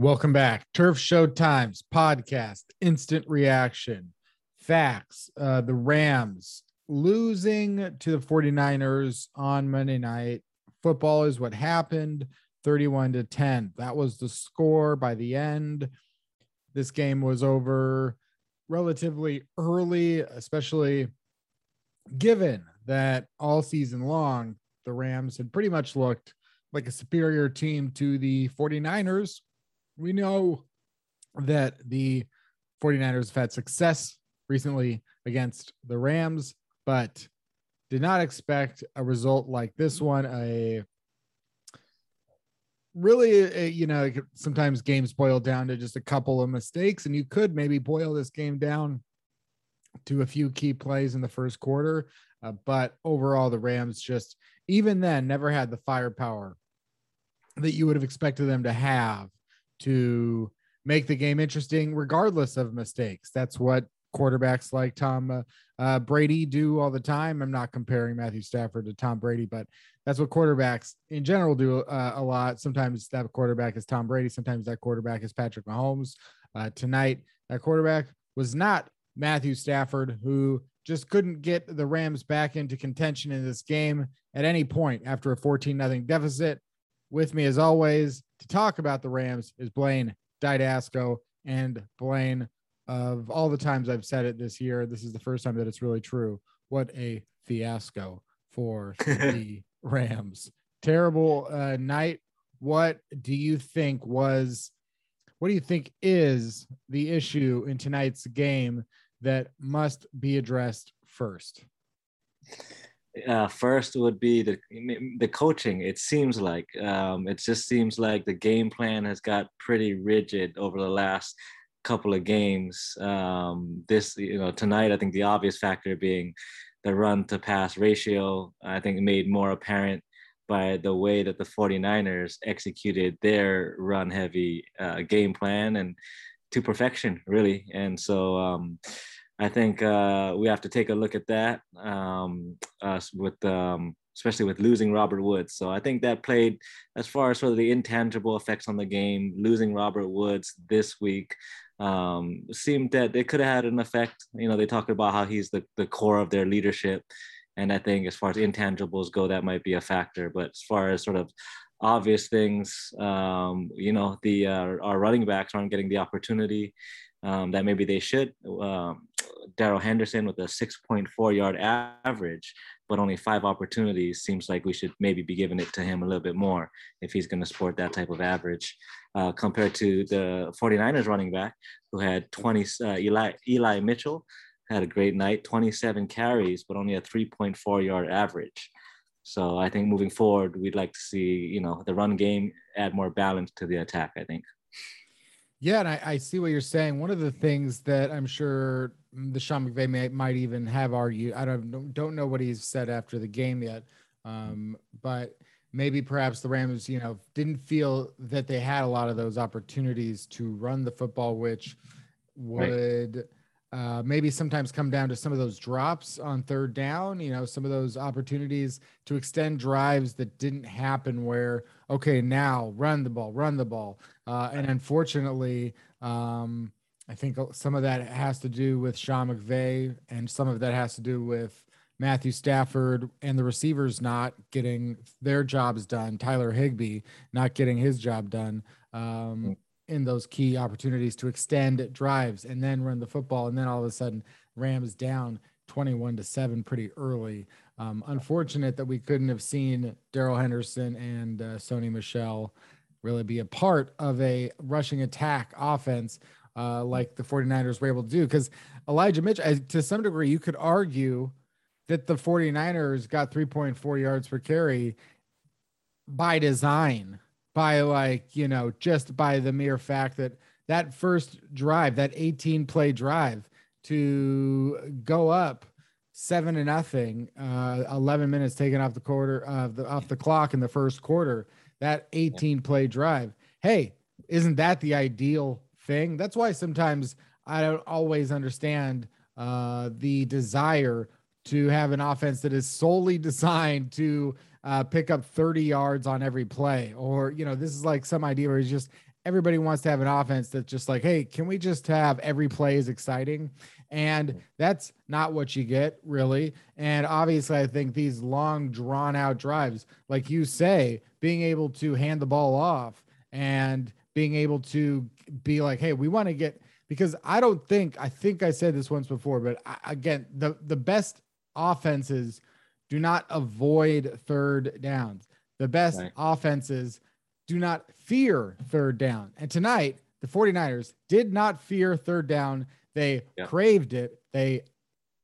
Welcome back. Turf Show Times podcast, instant reaction, facts. Uh, the Rams losing to the 49ers on Monday night. Football is what happened 31 to 10. That was the score by the end. This game was over relatively early, especially given that all season long, the Rams had pretty much looked like a superior team to the 49ers we know that the 49ers have had success recently against the Rams, but did not expect a result like this one. A really, a, you know, sometimes games boil down to just a couple of mistakes, and you could maybe boil this game down to a few key plays in the first quarter. Uh, but overall, the Rams just, even then, never had the firepower that you would have expected them to have to make the game interesting, regardless of mistakes. That's what quarterbacks like Tom uh, uh, Brady do all the time. I'm not comparing Matthew Stafford to Tom Brady, but that's what quarterbacks in general do uh, a lot. Sometimes that quarterback is Tom Brady. Sometimes that quarterback is Patrick Mahomes. Uh, tonight, that quarterback was not Matthew Stafford, who just couldn't get the Rams back into contention in this game at any point after a 14 nothing deficit. With me, as always, to talk about the Rams is Blaine Didasco. And Blaine, of all the times I've said it this year, this is the first time that it's really true. What a fiasco for the Rams. Terrible uh, night. What do you think was, what do you think is the issue in tonight's game that must be addressed first? Uh, first would be the the coaching. It seems like um, it just seems like the game plan has got pretty rigid over the last couple of games. Um, this you know tonight, I think the obvious factor being the run to pass ratio. I think made more apparent by the way that the 49ers executed their run heavy uh, game plan and to perfection really and so um, I think uh, we have to take a look at that um, uh, with um, especially with losing Robert Woods. So I think that played as far as sort of the intangible effects on the game. Losing Robert Woods this week um, seemed that it could have had an effect. You know, they talk about how he's the, the core of their leadership. And I think as far as intangibles go, that might be a factor. But as far as sort of obvious things, um, you know, the uh, our running backs aren't getting the opportunity um, that maybe they should. Um, Darrell Henderson with a 6.4 yard average, but only five opportunities. Seems like we should maybe be giving it to him a little bit more if he's going to sport that type of average uh, compared to the 49ers running back who had 20, uh, Eli, Eli Mitchell had a great night, 27 carries, but only a 3.4 yard average. So I think moving forward, we'd like to see, you know, the run game add more balance to the attack, I think. Yeah, and I, I, see what you're saying. One of the things that I'm sure the Sean McVay may, might even have argued, I don't don't know what he's said after the game yet, um, but maybe perhaps the Rams, you know, didn't feel that they had a lot of those opportunities to run the football, which would. Right uh, maybe sometimes come down to some of those drops on third down, you know, some of those opportunities to extend drives that didn't happen where, okay, now run the ball, run the ball. Uh, and unfortunately, um, I think some of that has to do with Sean McVay and some of that has to do with Matthew Stafford and the receivers not getting their jobs done, Tyler Higbee not getting his job done. Um, mm in those key opportunities to extend drives and then run the football. And then all of a sudden, Rams down 21 to 7 pretty early. Um, unfortunate that we couldn't have seen Darrell Henderson and uh, Sony Michel really be a part of a rushing attack offense uh, like the 49ers were able to do. Because Elijah Mitchell, to some degree, you could argue that the 49ers got 3.4 yards per carry by design by like, you know, just by the mere fact that that first drive, that 18 play drive to go up seven to nothing, uh, 11 minutes taken off the quarter of uh, the off the clock in the first quarter, that 18 play drive. Hey, isn't that the ideal thing? That's why sometimes I don't always understand uh, the desire to have an offense that is solely designed to uh, pick up 30 yards on every play. Or, you know, this is like some idea where it's just everybody wants to have an offense that's just like, hey, can we just have every play is exciting? And that's not what you get really. And obviously, I think these long, drawn out drives, like you say, being able to hand the ball off and being able to be like, hey, we want to get because I don't think I think I said this once before, but I, again, the the best offenses do not avoid third downs. The best right. offenses do not fear third down. And tonight, the 49ers did not fear third down. They craved it. They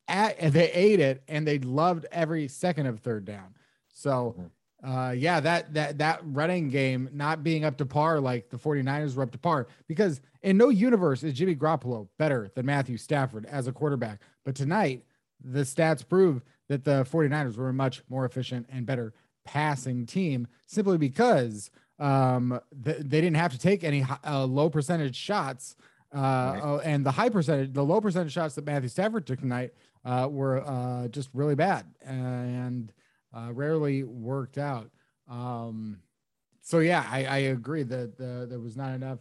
at, they ate it and they loved every second of third down. So mm-hmm uh, yeah, that that that running game not being up to par like the 49ers were up to par because in no universe is Jimmy Garoppolo better than Matthew Stafford as a quarterback. But tonight, the stats prove that the 49ers were a much more efficient and better passing team simply because um, th- they didn't have to take any uh, low percentage shots. Uh, right. uh, and the high percentage, the low percentage shots that Matthew Stafford took tonight uh, were uh, just really bad. And uh, rarely worked out. Um, so yeah, I, I agree that the, there was not enough.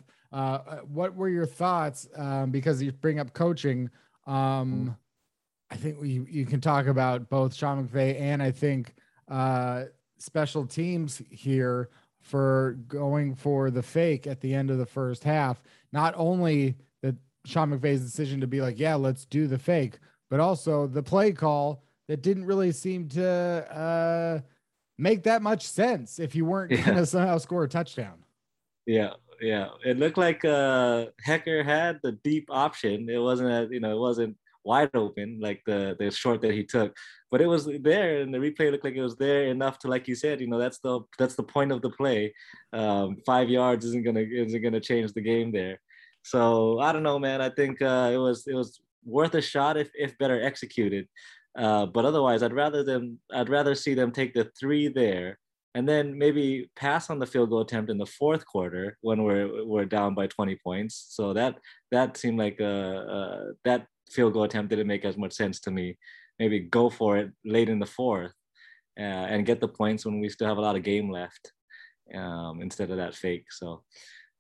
What were your thoughts? Um, because you bring up coaching. Um, I think we you can talk about both Sean McVay and I think uh, special teams here for going for the fake at the end of the first half. Not only that Sean McVay's decision to be like, yeah, let's do the fake, but also the play call that didn't really seem to uh, make that much sense if you weren't yeah. going to somehow score a touchdown. Yeah, yeah. It looked like uh, Hekker had the deep option. It wasn't, you know, it wasn't wide open like the the short that he took, but it was there, and the replay looked like it was there enough to, like you said, you know, that's the that's the point of the play. Um, five yards isn't gonna isn't gonna change the game there. So I don't know, man. I think uh, it was it was worth a shot if if better executed. Uh, but otherwise, I'd rather them. I'd rather see them take the three there, and then maybe pass on the field goal attempt in the fourth quarter when we're we're down by 20 points. So that that seemed like a, that field goal attempt didn't make as much sense to me. Maybe go for it late in the fourth, uh, and get the points when we still have a lot of game left, um, instead of that fake. So.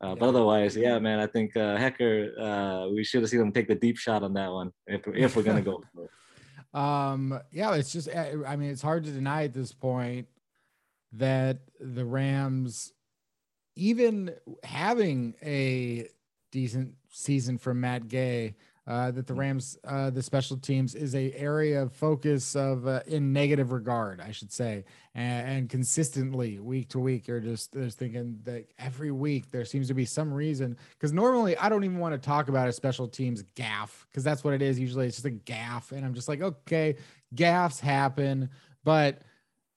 Uh, but otherwise, yeah, man, I think uh, Hekker, uh, we should have seen him take the deep shot on that one if, if we're gonna go for it um, yeah, it's just, I mean, it's hard to deny at this point that the Rams, even having a decent season from Matt Gay, uh, that the. Rams, uh, the special teams is a area of focus of uh, in negative regard, I should say, and, and, consistently week to week, you're just just thinking that every week there seems to be some reason. Because normally I don't even want to talk about a special teams gaff because that's what it is. Usually it's just a gaff, and I'm just like, okay, gaffs happen, but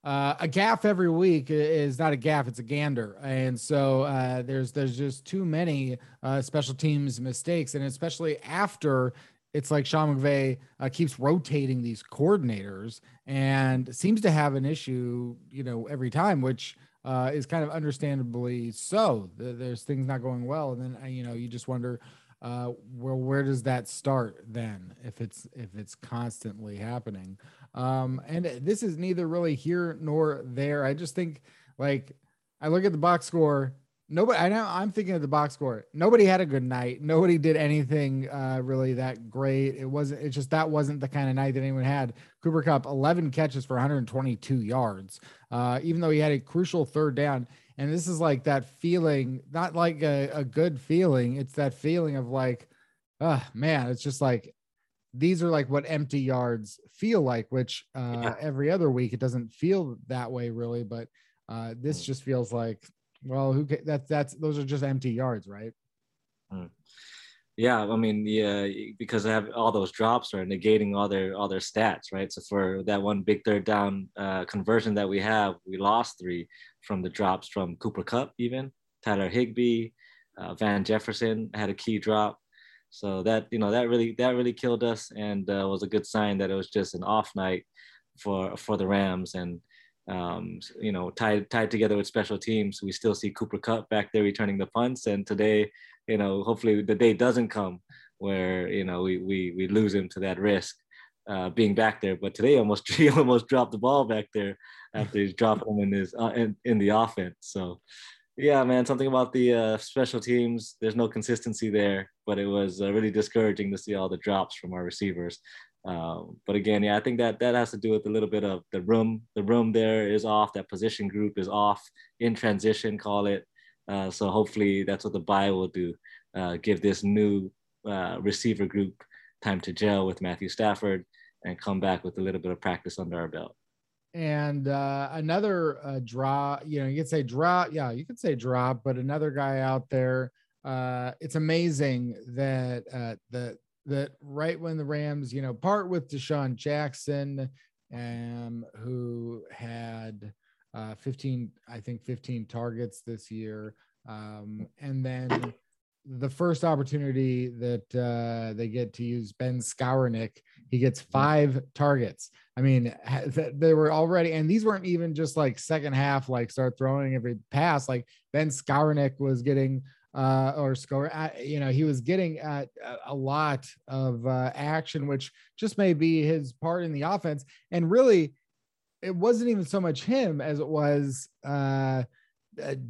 uh, a gaff every week is not a gaff; it's a gander, and so uh, there's there's just too many uh, special teams mistakes, and especially after it's like Sean McVay uh, keeps rotating these coordinators and seems to have an issue, you know, every time, which uh, is kind of understandably so. There's things not going well, and then uh, you know you just wonder well, where does that start then? If it's if it's constantly happening, um, and this is neither really here nor there. I just think like I look at the box score. Nobody, I know I'm thinking of the box score. Nobody had a good night. Nobody did anything uh, really that great. It wasn't. It's just that wasn't the kind of night that anyone had. Cooper Kupp, 11 catches for 122 yards, uh, even though he had a crucial third down. And this is like that feeling, not like a, a good feeling. It's that feeling of like, oh man, it's just like these are like what empty yards feel like, which uh, yeah. every other week it doesn't feel that way really. But uh, this mm. just feels like, well, who that's that's those are just empty yards, right? Mm. Yeah, I mean, yeah, because I have all those drops are negating all their all their stats, right? So for that one big third down uh, conversion that we have, we lost three from the drops from Cooper Kupp, even Tyler Higbee, uh, Van Jefferson had a key drop. So that you know that really that really killed us and uh, was a good sign that it was just an off night for for the Rams and um, you know tied tied together with special teams. We still see Cooper Kupp back there returning the punts, and today you know hopefully the day doesn't come where you know we we we lose him to that risk uh, being back there. But today almost he almost dropped the ball back there after he's dropped him in his uh, in, in the offense. So yeah, man, something about the uh, special teams. There's no consistency there, but it was uh, really discouraging to see all the drops from our receivers. Um, but again, yeah, I think that that has to do with a little bit of the room. The room there is off. That position group is off in transition, call it. Uh, so hopefully that's what the buy will do. Uh, give this new uh, receiver group time to gel with Matthew Stafford and come back with a little bit of practice under our belt. And uh, another uh, draw, you know, you could say drop. Yeah, you could say drop, but another guy out there. Uh, it's amazing that uh, that that right when the Rams, you know, part with DeSean Jackson, um, who had uh, 15, I think 15 targets this year. Um, and then the first opportunity that uh, they get to use Ben Skowronek, he gets five targets. I mean, they were already, and these weren't even just like second half, like start throwing every pass. Like Ben Skowronek was getting, uh, or score, you know, he was getting at a lot of uh, action, which just may be his part in the offense. And really, it wasn't even so much him as it was, uh,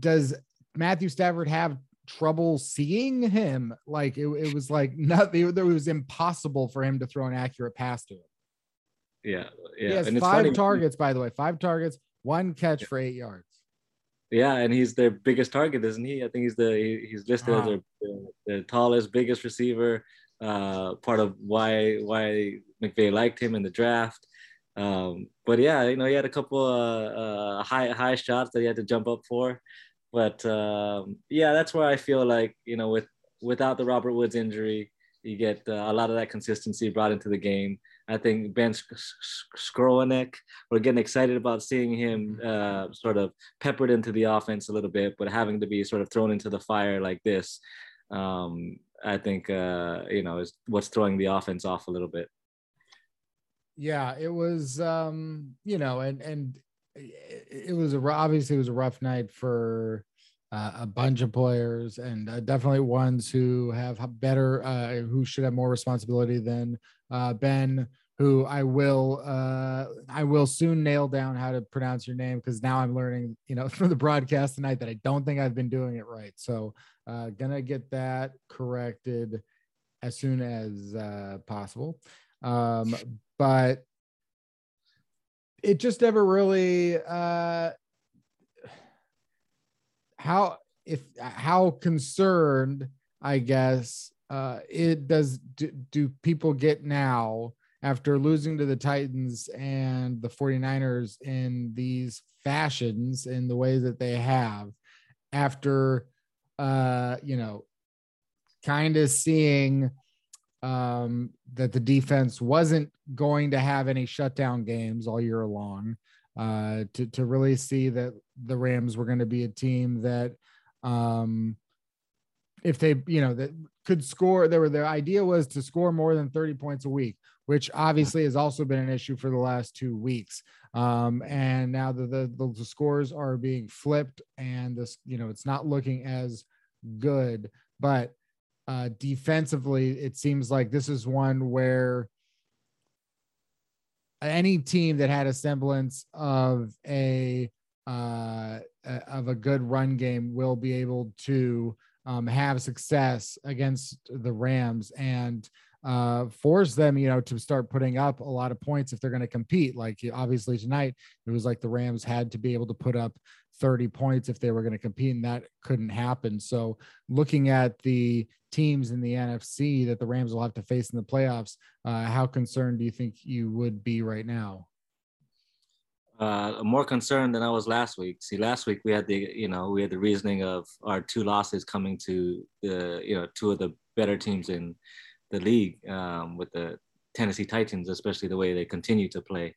does Matthew Stafford have trouble seeing him. Like it, it was like nothing. It was impossible for him to throw an accurate pass to him. Yeah, yeah. He has and five targets, by the way, five targets, one catch yeah. for eight yards. Yeah, and he's their biggest target, isn't he? I think he's the he's listed as their, the, the tallest, biggest receiver. Uh, part of why why McVay liked him in the draft. Um, but yeah, you know, he had a couple uh, uh, high high shots that he had to jump up for. But um, yeah, that's where I feel like you know, with without the Robert Woods injury, you get uh, a lot of that consistency brought into the game. I think Ben Skowronek, we're getting excited about seeing him uh, sort of peppered into the offense a little bit, but having to be sort of thrown into the fire like this, um, I think uh, you know is what's throwing the offense off a little bit. Yeah, it was, um, you know, and and it was a obviously it was a rough night for uh, a bunch of players and uh, definitely ones who have better uh, who should have more responsibility than uh, Ben who I will uh, I will soon nail down how to pronounce your name because now I'm learning you know from the broadcast tonight that I don't think I've been doing it right. So uh, gonna get that corrected as soon as possible. Um, but it just never really uh how if how concerned i guess uh it does do, do people get now after losing to the titans and the 49ers in these fashions in the way that they have after uh you know kind of seeing um, that the defense wasn't going to have any shutdown games all year long. Uh, to to really see that the Rams were going to be a team that, um, if they you know that could score, there were the idea was to score more than thirty points a week, which obviously has also been an issue for the last two weeks. Um, and now the, the the scores are being flipped, and this you know it's not looking as good, but uh, defensively, it seems like this is one where any team that had a semblance of a uh, of a good run game will be able to um, have success against the Rams. And uh, force them, you know, to start putting up a lot of points if they're going to compete. Like obviously tonight, it was like the Rams had to be able to put up 30 points if they were going to compete, and that couldn't happen. So, looking at the teams in the NFC that the Rams will have to face in the playoffs, uh, how concerned do you think you would be right now? Uh, more concerned than I was last week. See, last week we had the, you know, we had the reasoning of our two losses coming to the, you know, two of the better teams in the league um, with the Tennessee Titans, especially the way they continue to play.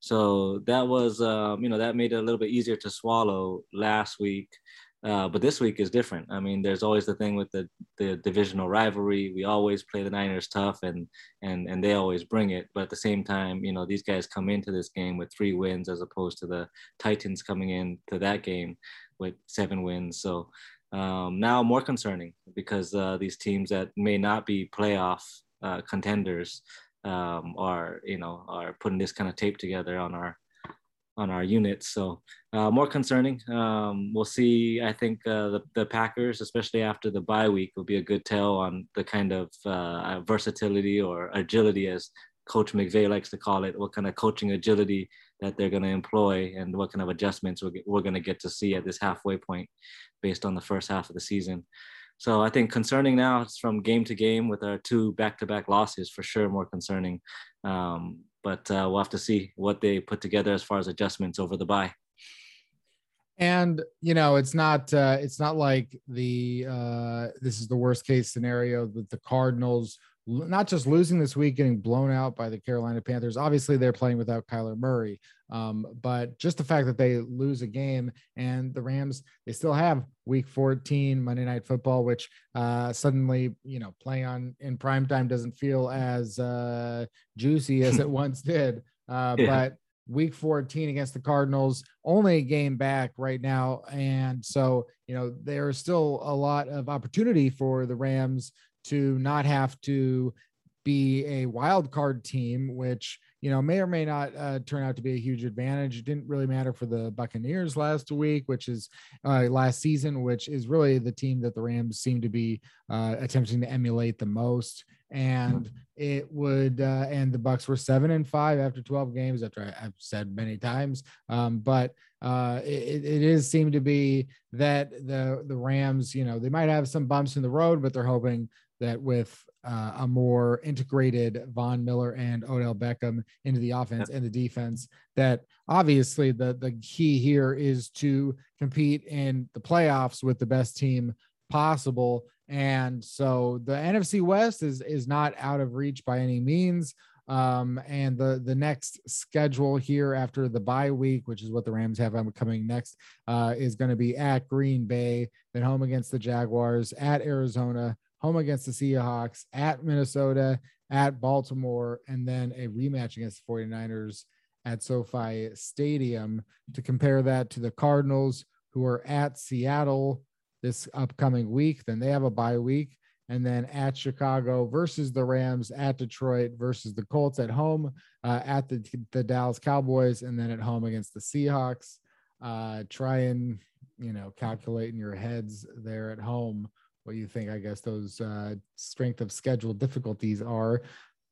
So that was, um, you know, that made it a little bit easier to swallow last week. Uh, but this week is different. I mean, there's always the thing with the the divisional rivalry. We always play the Niners tough, and and and they always bring it. But at the same time, you know, these guys come into this game with three wins as opposed to the Titans coming in to that game with seven wins. So um, now more concerning because uh, these teams that may not be playoff uh, contenders um, are you know are putting this kind of tape together on our on our units. So uh, more concerning. Um, we'll see. I think uh, the, the Packers, especially after the bye week, will be a good tell on the kind of uh, versatility or agility, as Coach McVay likes to call it, what kind of coaching agility that they're going to employ and what kind of adjustments we're, we're going to get to see at this halfway point based on the first half of the season. So I think concerning now it's from game to game with our two back-to-back losses for sure more concerning. Um, but uh, we'll have to see what they put together as far as adjustments over the bye. And you know, it's not uh, it's not like the uh, this is the worst case scenario with the Cardinals not just losing this week, getting blown out by the Carolina Panthers. Obviously, they're playing without Kyler Murray, um, but just the fact that they lose a game and the Rams, they still have Week 14 Monday Night Football, which uh, suddenly, you know, playing on in prime time doesn't feel as uh, juicy as it once did. Uh, yeah. But week 14 against the Cardinals, only a game back right now. And so, you know, there's still a lot of opportunity for the Rams to not have to be a wild card team, which you know may or may not uh, turn out to be a huge advantage. It didn't really matter for the Buccaneers last week, which is uh, last season, which is really the team that the Rams seem to be uh, attempting to emulate the most. And it would, uh, and the Bucks were seven and five after 12 games, after I, have said many times. Um, but uh, it, it is seemed to be that the the Rams, you know, they might have some bumps in the road, but they're hoping that with uh, a more integrated Von Miller and Odell Beckham into the offense and the defense, that obviously the the key here is to compete in the playoffs with the best team possible. And so the NFC West is is not out of reach by any means. Um, and the the next schedule here after the bye week, which is what the Rams have coming next, uh, is going to be at Green Bay, then home against the Jaguars, at Arizona, home against the Seahawks, at Minnesota, at Baltimore, and then a rematch against the 49ers at SoFi Stadium. To compare that to the Cardinals, who are at Seattle this upcoming week, then they have a bye week. And then at Chicago versus the Rams, at Detroit versus the Colts at home, uh, at the, the Dallas Cowboys, and then at home against the Seahawks. Uh, try and you know calculate in your heads there at home what you think, I guess, those uh, strength of schedule difficulties are.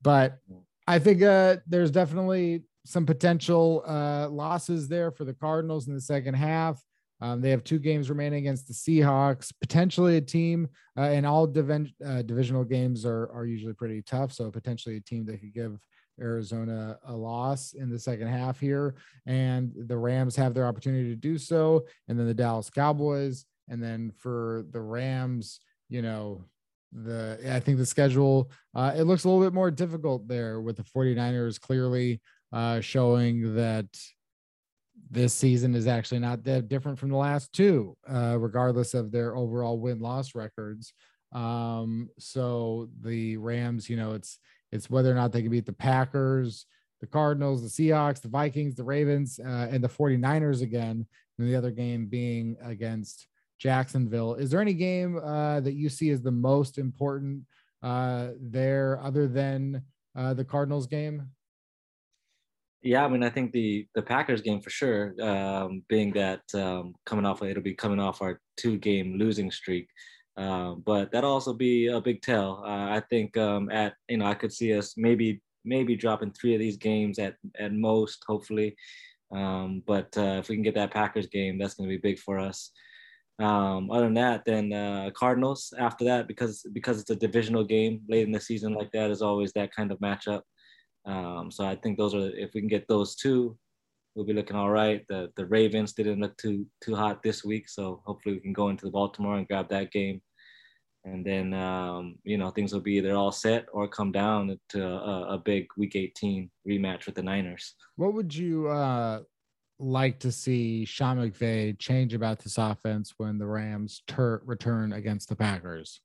But I think uh, there's definitely some potential uh, losses there for the Cardinals in the second half. Um, they have two games remaining against the Seahawks, potentially a team, uh, and all uh, divisional games are, are usually pretty tough. So, potentially a team that could give Arizona a loss in the second half here. And the Rams have their opportunity to do so. And then the Dallas Cowboys and then for the Rams, you know, the I think the schedule uh, it looks a little bit more difficult there with the 49ers clearly uh, showing that this season is actually not that different from the last two, uh, regardless of their overall win loss records. Um, so the Rams, you know, it's it's whether or not they can beat the Packers, the Cardinals, the Seahawks, the Vikings, the Ravens, uh, and the 49ers again. And the other game being against Jacksonville. Is there any game uh, that you see as the most important uh, there, other than uh, the Cardinals game? Yeah, I mean, I think the the Packers game for sure, um, being that um, coming off, it'll be coming off our two game losing streak. Uh, but that'll also be a big tell. Uh, I think um, at you know I could see us maybe maybe dropping three of these games at at most, hopefully. Um, but uh, if we can get that Packers game, that's going to be big for us. Um, other than that, then uh, Cardinals after that because because it's a divisional game late in the season like that is always that kind of matchup. Um, so I think those are if we can get those two, we'll be looking all right. The the Ravens didn't look too too hot this week, so hopefully we can go into the Baltimore and grab that game, and then um, you know things will be either all set or come down to a, a big Week 18 rematch with the Niners. What would you uh, like to see Sean McVay change about this offense when the Rams ter- return against the Packers?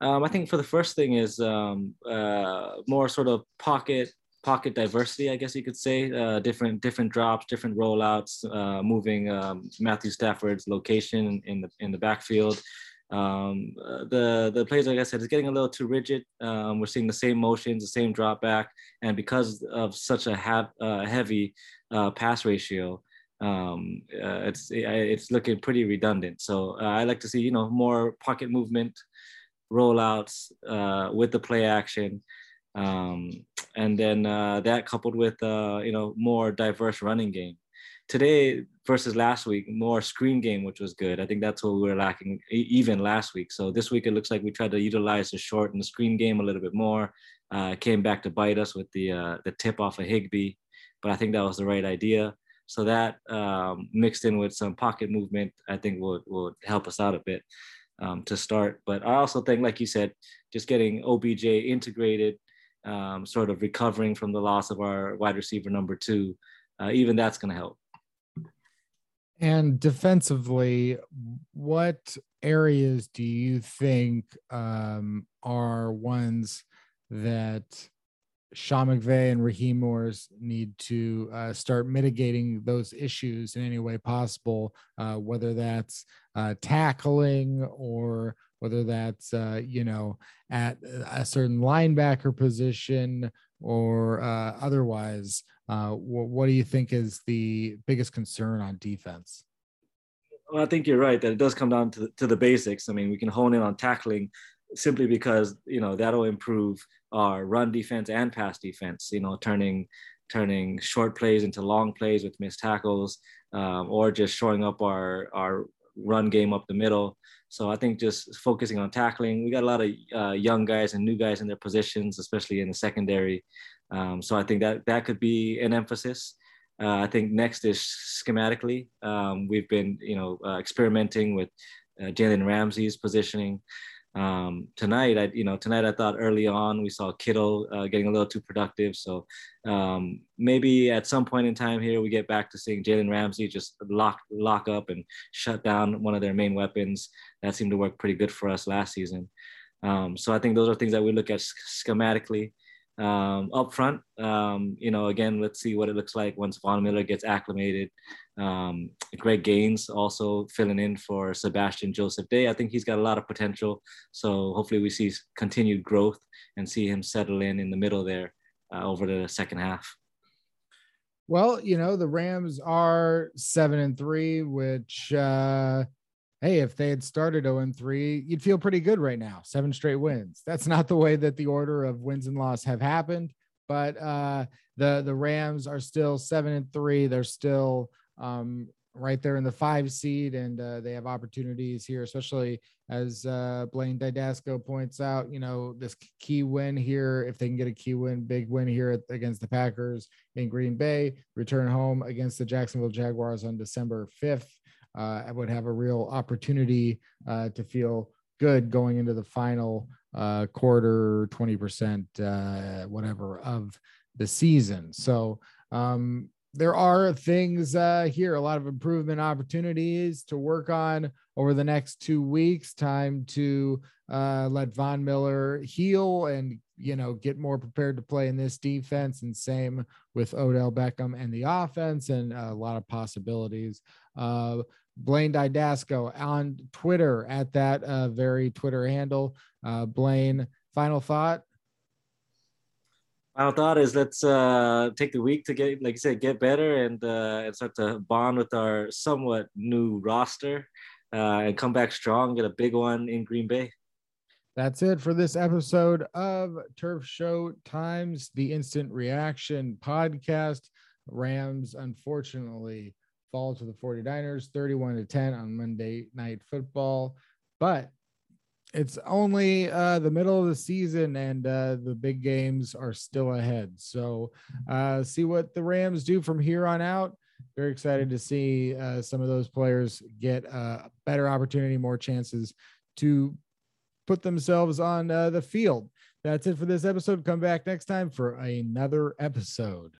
Um, I think for the first thing is um, uh, more sort of pocket pocket diversity, I guess you could say. Uh, different different drops, different rollouts, uh, moving um, Matthew Stafford's location in the in the backfield. Um, uh, the the plays, like I said, is getting a little too rigid. Um, we're seeing the same motions, the same drop back, and because of such a ha- uh, heavy uh, pass ratio, um, uh, it's it's looking pretty redundant. So uh, I like to see you know more pocket movement, rollouts uh, with the play action, um, and then that coupled with you know more diverse running game today versus last week, more screen game, which was good. I think that's what we were lacking even last week. So this week it looks like we tried to utilize the short and the screen game a little bit more. Uh, came back to bite us with the uh, the tip off of Higbee, but I think that was the right idea. So that um, mixed in with some pocket movement, I think would would help us out a bit um, to start. But I also think, like you said, just getting OBJ integrated, um, sort of recovering from the loss of our wide receiver number two, uh, even that's going to help. And defensively, what areas do you think um, are ones that Sean McVay and Raheem Morris need to uh, start mitigating those issues in any way possible, uh, whether that's uh, tackling or whether that's uh, you know at a certain linebacker position or uh, otherwise. Uh, what, what do you think is the biggest concern on defense? Well, I think you're right that it does come down to, to the basics. I mean, we can hone in on tackling simply because you know that'll improve our run defense and pass defense. You know, turning turning short plays into long plays with missed tackles, um, or just showing up our our run game up the middle. So I think just focusing on tackling. We got a lot of uh, young guys and new guys in their positions, especially in the secondary. Um, so I think that that could be an emphasis. Uh, I think next is schematically. Um, we've been, you know, uh, experimenting with uh, Jalen Ramsey's positioning. Um, tonight, I, you know, tonight I thought early on we saw Kittle uh, getting a little too productive. So um, maybe at some point in time here we get back to seeing Jalen Ramsey just lock lock up and shut down one of their main weapons. That seemed to work pretty good for us last season. Um, so I think those are things that we look at schematically um, up front. Um, you know, again, let's see what it looks like once Von Miller gets acclimated. Um, Greg Gaines also filling in for Sebastian Joseph Day. I think he's got a lot of potential. So hopefully we see continued growth and see him settle in in the middle there uh, over the second half. Well, you know, the Rams are seven and three, which uh, hey, if they had started 0 3, you'd feel pretty good right now. Seven straight wins. That's not the way that the order of wins and loss have happened. But uh, the the Rams are still seven and three. They're still um, right there in the five seed, and uh, they have opportunities here, especially as uh, Blaine Didasco points out. You know, this key win here, if they can get a key win, big win here against the Packers in Green Bay, return home against the Jacksonville Jaguars on December 5th uh, would have a real opportunity uh, to feel good going into the final uh, quarter, 20%, uh, whatever of the season. So um, there are things uh, here, a lot of improvement opportunities to work on over the next two weeks. Time to uh, let Von Miller heal and you know get more prepared to play in this defense, and same with Odell Beckham and the offense, and a lot of possibilities. Uh, Blaine Didasco on Twitter at that uh, very Twitter handle. Uh, Blaine, final thought. Final thought is let's uh, take the week to get, like you said, get better and uh, and start to bond with our somewhat new roster uh, and come back strong. Get a big one in Green Bay. That's it for this episode of Turf Show Times, the Instant Reaction podcast. Rams, unfortunately, fall to the 49ers 31 to 10 on Monday Night Football. But it's only uh, the middle of the season and uh, the big games are still ahead. So, uh, see what the Rams do from here on out. Very excited to see uh, some of those players get a better opportunity, more chances to put themselves on uh, the field. That's it for this episode. Come back next time for another episode.